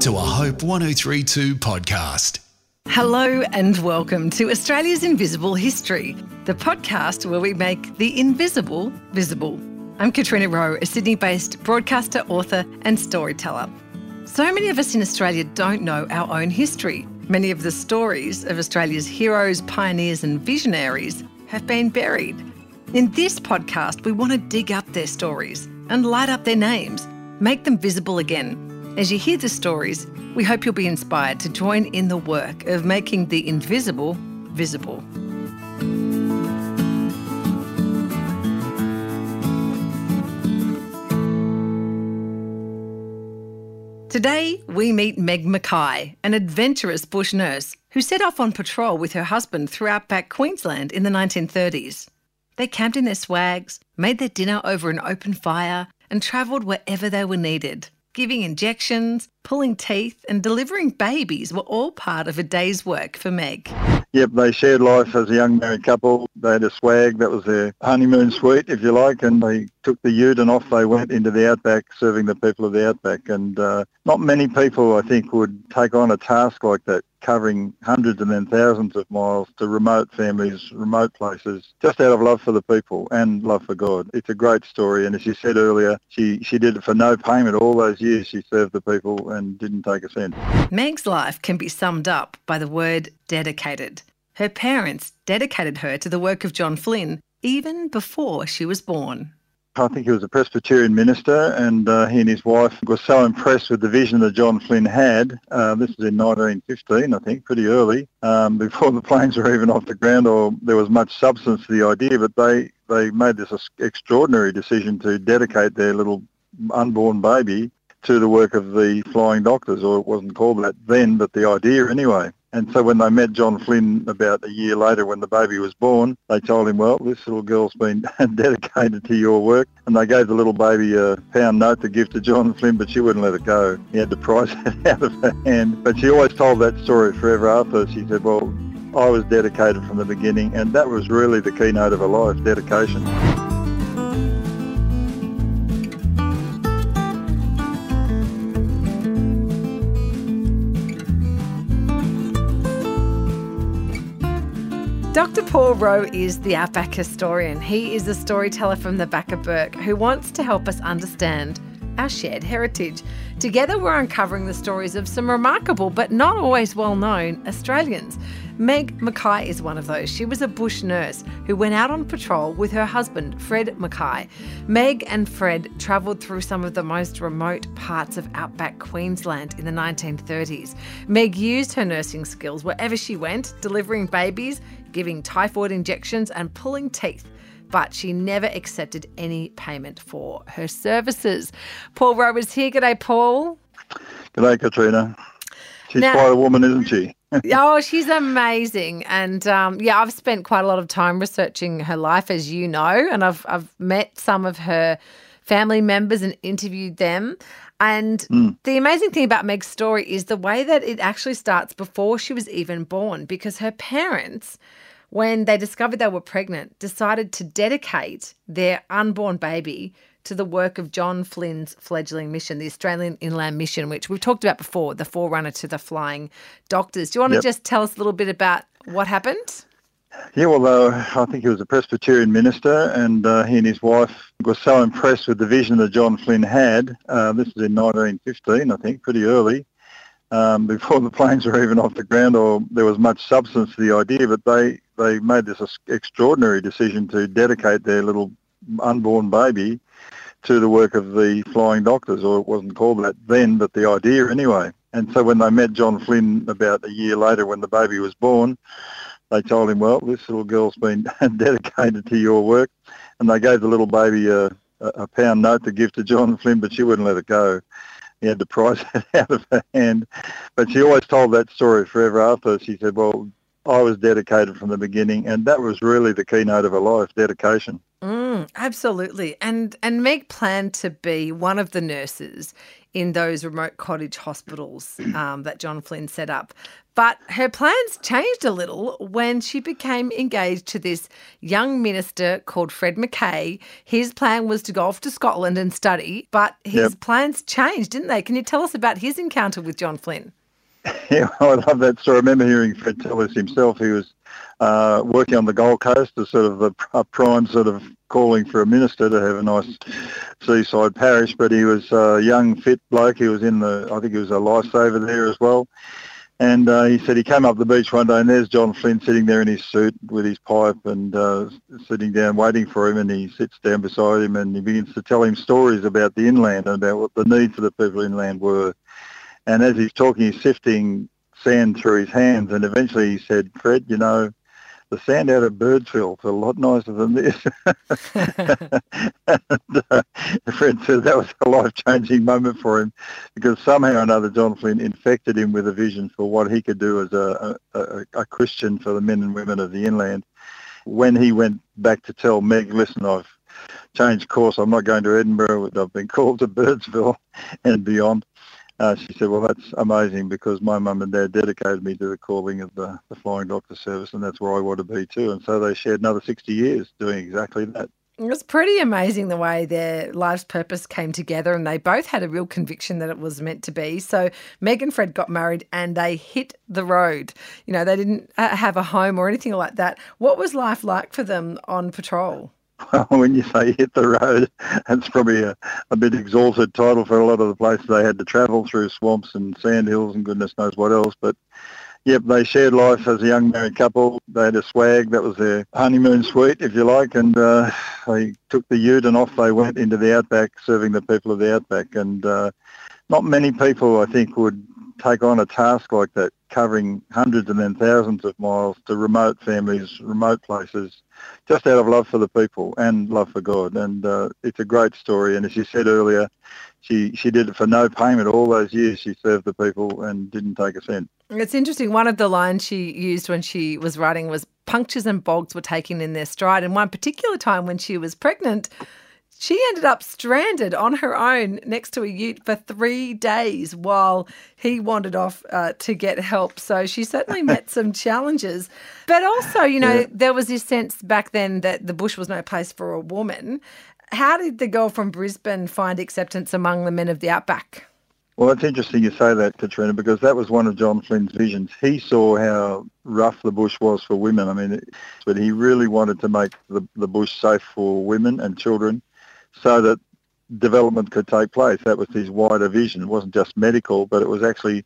to a Hope 1032 podcast. Hello and welcome to Australia's Invisible History, the podcast where we make the invisible visible. I'm Katrina Roe, a Sydney based broadcaster, author, and storyteller. So many of us in Australia don't know our own history. Many of the stories of Australia's heroes, pioneers, and visionaries have been buried. In this podcast, we want to dig up their stories and light up their names, make them visible again. As you hear the stories, we hope you'll be inspired to join in the work of making the invisible visible. Today, we meet Meg McKay, an adventurous bush nurse who set off on patrol with her husband throughout back Queensland in the 1930s. They camped in their swags, made their dinner over an open fire, and travelled wherever they were needed. Giving injections, pulling teeth, and delivering babies were all part of a day's work for Meg. Yep, they shared life as a young married couple. They had a swag, that was their honeymoon suite, if you like, and they took the ute and off they went into the outback, serving the people of the outback. And uh, not many people, I think, would take on a task like that, covering hundreds and then thousands of miles to remote families, remote places, just out of love for the people and love for God. It's a great story, and as you said earlier, she, she did it for no payment. All those years she served the people and didn't take a cent. Meg's life can be summed up by the word dedicated. Her parents dedicated her to the work of John Flynn even before she was born. I think he was a Presbyterian minister, and uh, he and his wife were so impressed with the vision that John Flynn had. Uh, this was in 1915, I think, pretty early, um, before the planes were even off the ground or there was much substance to the idea. But they they made this extraordinary decision to dedicate their little unborn baby to the work of the flying doctors, or it wasn't called that then, but the idea anyway. And so when they met John Flynn about a year later when the baby was born, they told him, well, this little girl's been dedicated to your work. And they gave the little baby a pound note to give to John Flynn, but she wouldn't let it go. He had to prise it out of her hand. But she always told that story forever after. She said, well, I was dedicated from the beginning. And that was really the keynote of her life, dedication. Paul Roe is the outback historian. He is a storyteller from the back of Bourke who wants to help us understand our shared heritage. Together, we're uncovering the stories of some remarkable but not always well known Australians. Meg McKay is one of those. She was a bush nurse who went out on patrol with her husband, Fred McKay. Meg and Fred travelled through some of the most remote parts of outback Queensland in the 1930s. Meg used her nursing skills wherever she went, delivering babies, giving typhoid injections, and pulling teeth but she never accepted any payment for her services. Paul Roe is here. G'day, Paul. G'day, Katrina. She's now, quite a woman, isn't she? oh, she's amazing, and um, yeah, I've spent quite a lot of time researching her life, as you know, and I've I've met some of her family members and interviewed them. And mm. the amazing thing about Meg's story is the way that it actually starts before she was even born, because her parents when they discovered they were pregnant, decided to dedicate their unborn baby to the work of John Flynn's fledgling mission, the Australian Inland Mission, which we've talked about before, the forerunner to the flying doctors. Do you want yep. to just tell us a little bit about what happened? Yeah, well, uh, I think he was a Presbyterian minister, and uh, he and his wife were so impressed with the vision that John Flynn had. Uh, this was in 1915, I think, pretty early um, before the planes were even off the ground or there was much substance to the idea, but they, they made this extraordinary decision to dedicate their little unborn baby to the work of the flying doctors, or it wasn't called that then, but the idea anyway. And so when they met John Flynn about a year later when the baby was born, they told him, well, this little girl's been dedicated to your work. And they gave the little baby a, a pound note to give to John Flynn, but she wouldn't let it go he had to prise it out of her hand. But she always told that story forever after. She said, well, I was dedicated from the beginning, and that was really the keynote of her life, dedication. Mm, absolutely. And and Meg planned to be one of the nurses in those remote cottage hospitals um, that John Flynn set up. But her plans changed a little when she became engaged to this young minister called Fred McKay. His plan was to go off to Scotland and study, but his yep. plans changed, didn't they? Can you tell us about his encounter with John Flynn? Yeah, I love that story. I remember hearing Fred tell us himself. He was uh, working on the Gold Coast as sort of a, a, prime sort of calling for a minister to have a nice seaside parish, but he was a young, fit bloke. He was in the, I think he was a lifesaver there as well. And uh, he said he came up the beach one day and there's John Flynn sitting there in his suit with his pipe and uh, sitting down waiting for him and he sits down beside him and he begins to tell him stories about the inland and about what the needs of the people inland were. And as he's talking, he's sifting sand through his hands and eventually he said, Fred, you know, the sand out of Birdsville is a lot nicer than this. and, uh, Fred says that was a life-changing moment for him because somehow or another John Flynn infected him with a vision for what he could do as a, a, a Christian for the men and women of the inland. When he went back to tell Meg, listen, I've changed course. I'm not going to Edinburgh. I've been called to Birdsville and beyond uh, she said, well, that's amazing because my mum and dad dedicated me to the calling of the, the Flying Doctor Service and that's where I want to be too. And so they shared another 60 years doing exactly that. It was pretty amazing the way their life's purpose came together, and they both had a real conviction that it was meant to be. So Meg and Fred got married, and they hit the road. You know, they didn't uh, have a home or anything like that. What was life like for them on patrol? When you say hit the road, that's probably a, a bit exalted title for a lot of the places they had to travel through swamps and sand hills and goodness knows what else. But yep, they shared life as a young married couple. They had a swag. That was their honeymoon suite, if you like. And uh, they took the ute and off they went into the outback, serving the people of the outback. And uh, not many people, I think, would take on a task like that, covering hundreds and then thousands of miles to remote families, remote places, just out of love for the people and love for God. And uh, it's a great story. And as you said earlier, she, she did it for no payment. All those years she served the people and didn't take a cent. It's interesting. One of the lines she used when she was writing was punctures and bogs were taken in their stride. And one particular time when she was pregnant, she ended up stranded on her own next to a ute for three days while he wandered off uh, to get help. So she certainly met some challenges. But also, you know, yeah. there was this sense back then that the bush was no place for a woman. How did the girl from Brisbane find acceptance among the men of the outback? Well, it's interesting you say that, Katrina, because that was one of John Flynn's visions. He saw how rough the bush was for women. I mean, but he really wanted to make the, the bush safe for women and children so that development could take place. That was his wider vision. It wasn't just medical, but it was actually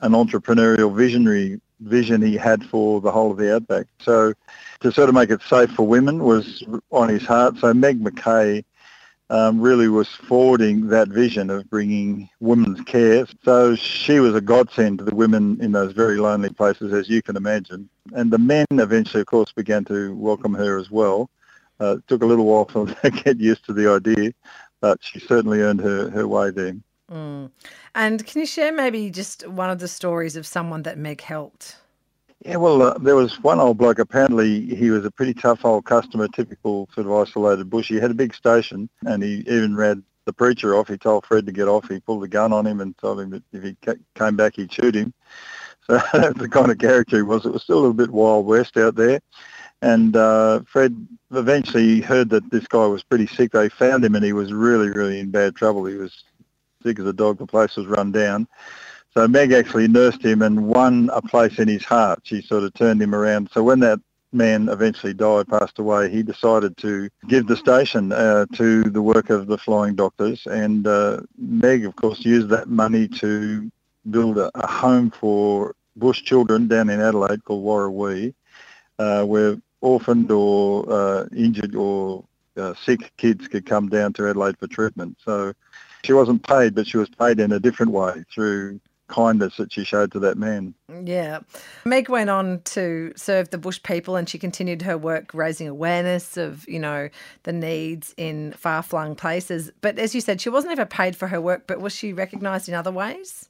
an entrepreneurial visionary vision he had for the whole of the outback. So to sort of make it safe for women was on his heart. So Meg McKay um, really was forwarding that vision of bringing women's care. So she was a godsend to the women in those very lonely places, as you can imagine. And the men eventually, of course, began to welcome her as well. Uh, it took a little while for her to get used to the idea, but she certainly earned her, her way there. Mm. And can you share maybe just one of the stories of someone that Meg helped? Yeah, well, uh, there was one old bloke. Apparently, he was a pretty tough old customer, typical sort of isolated bush. He had a big station, and he even read the preacher off. He told Fred to get off. He pulled a gun on him and told him that if he came back, he'd shoot him. So that's the kind of character he was. It was still a little bit wild west out there. And uh, Fred eventually heard that this guy was pretty sick. They found him and he was really, really in bad trouble. He was sick as a dog. The place was run down. So Meg actually nursed him and won a place in his heart. She sort of turned him around. So when that man eventually died, passed away, he decided to give the station uh, to the work of the flying doctors. And uh, Meg, of course, used that money to build a, a home for bush children down in Adelaide called Warrawee, uh, where orphaned or uh, injured or uh, sick kids could come down to Adelaide for treatment. So she wasn't paid, but she was paid in a different way through kindness that she showed to that man. Yeah. Meg went on to serve the bush people and she continued her work raising awareness of, you know, the needs in far-flung places. But as you said, she wasn't ever paid for her work, but was she recognised in other ways?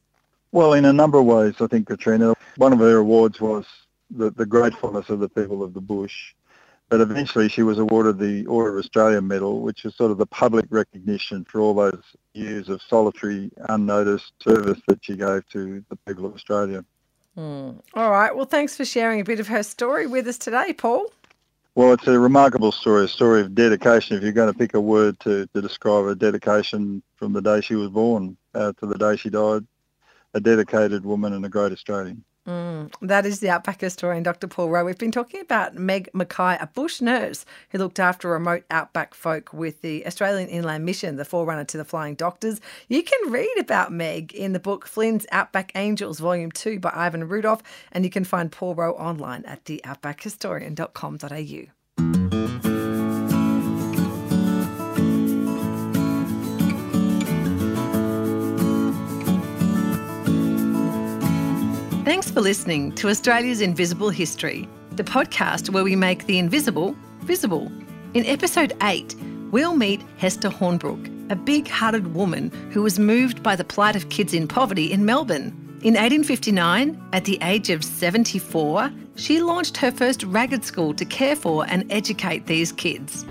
Well, in a number of ways, I think, Katrina. One of her awards was the, the gratefulness of the people of the bush. But eventually she was awarded the Order of Australia Medal, which is sort of the public recognition for all those years of solitary, unnoticed service that she gave to the people of Australia. Mm. All right. Well, thanks for sharing a bit of her story with us today, Paul. Well, it's a remarkable story, a story of dedication. If you're going to pick a word to, to describe a dedication from the day she was born uh, to the day she died, a dedicated woman and a great Australian. Mm, that is the outback historian, Dr. Paul Roe. We've been talking about Meg McKay, a bush nurse who looked after remote outback folk with the Australian Inland Mission, the forerunner to the Flying Doctors. You can read about Meg in the book Flynn's Outback Angels, Volume 2 by Ivan Rudolph, and you can find Paul Roe online at theoutbackhistorian.com.au. Thanks for listening to Australia's Invisible History, the podcast where we make the invisible visible. In episode 8, we'll meet Hester Hornbrook, a big hearted woman who was moved by the plight of kids in poverty in Melbourne. In 1859, at the age of 74, she launched her first ragged school to care for and educate these kids.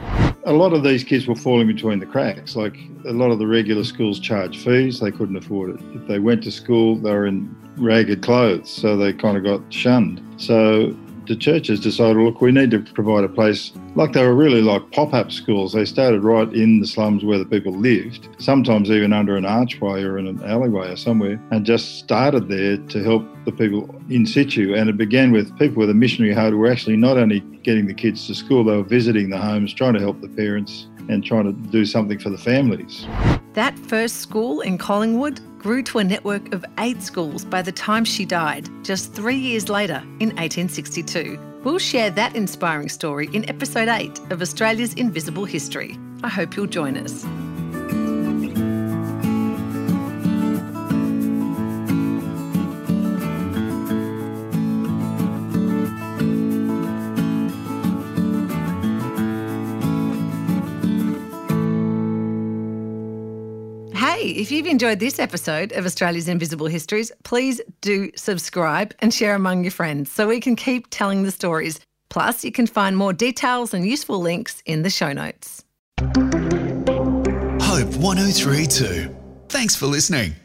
A lot of these kids were falling between the cracks. Like a lot of the regular schools charge fees, they couldn't afford it. If they went to school, they were in ragged clothes, so they kind of got shunned. So the churches decided, look, we need to provide a place like they were really like pop up schools. They started right in the slums where the people lived, sometimes even under an archway or in an alleyway or somewhere, and just started there to help the people in situ. And it began with people with a missionary heart who were actually not only getting the kids to school, they were visiting the homes, trying to help the parents and trying to do something for the families. That first school in Collingwood grew to a network of eight schools by the time she died, just three years later in 1862. We'll share that inspiring story in episode 8 of Australia's Invisible History. I hope you'll join us. Hey, if you've enjoyed this episode of Australia's Invisible Histories, please do subscribe and share among your friends so we can keep telling the stories. Plus, you can find more details and useful links in the show notes. Hope 1032. Thanks for listening.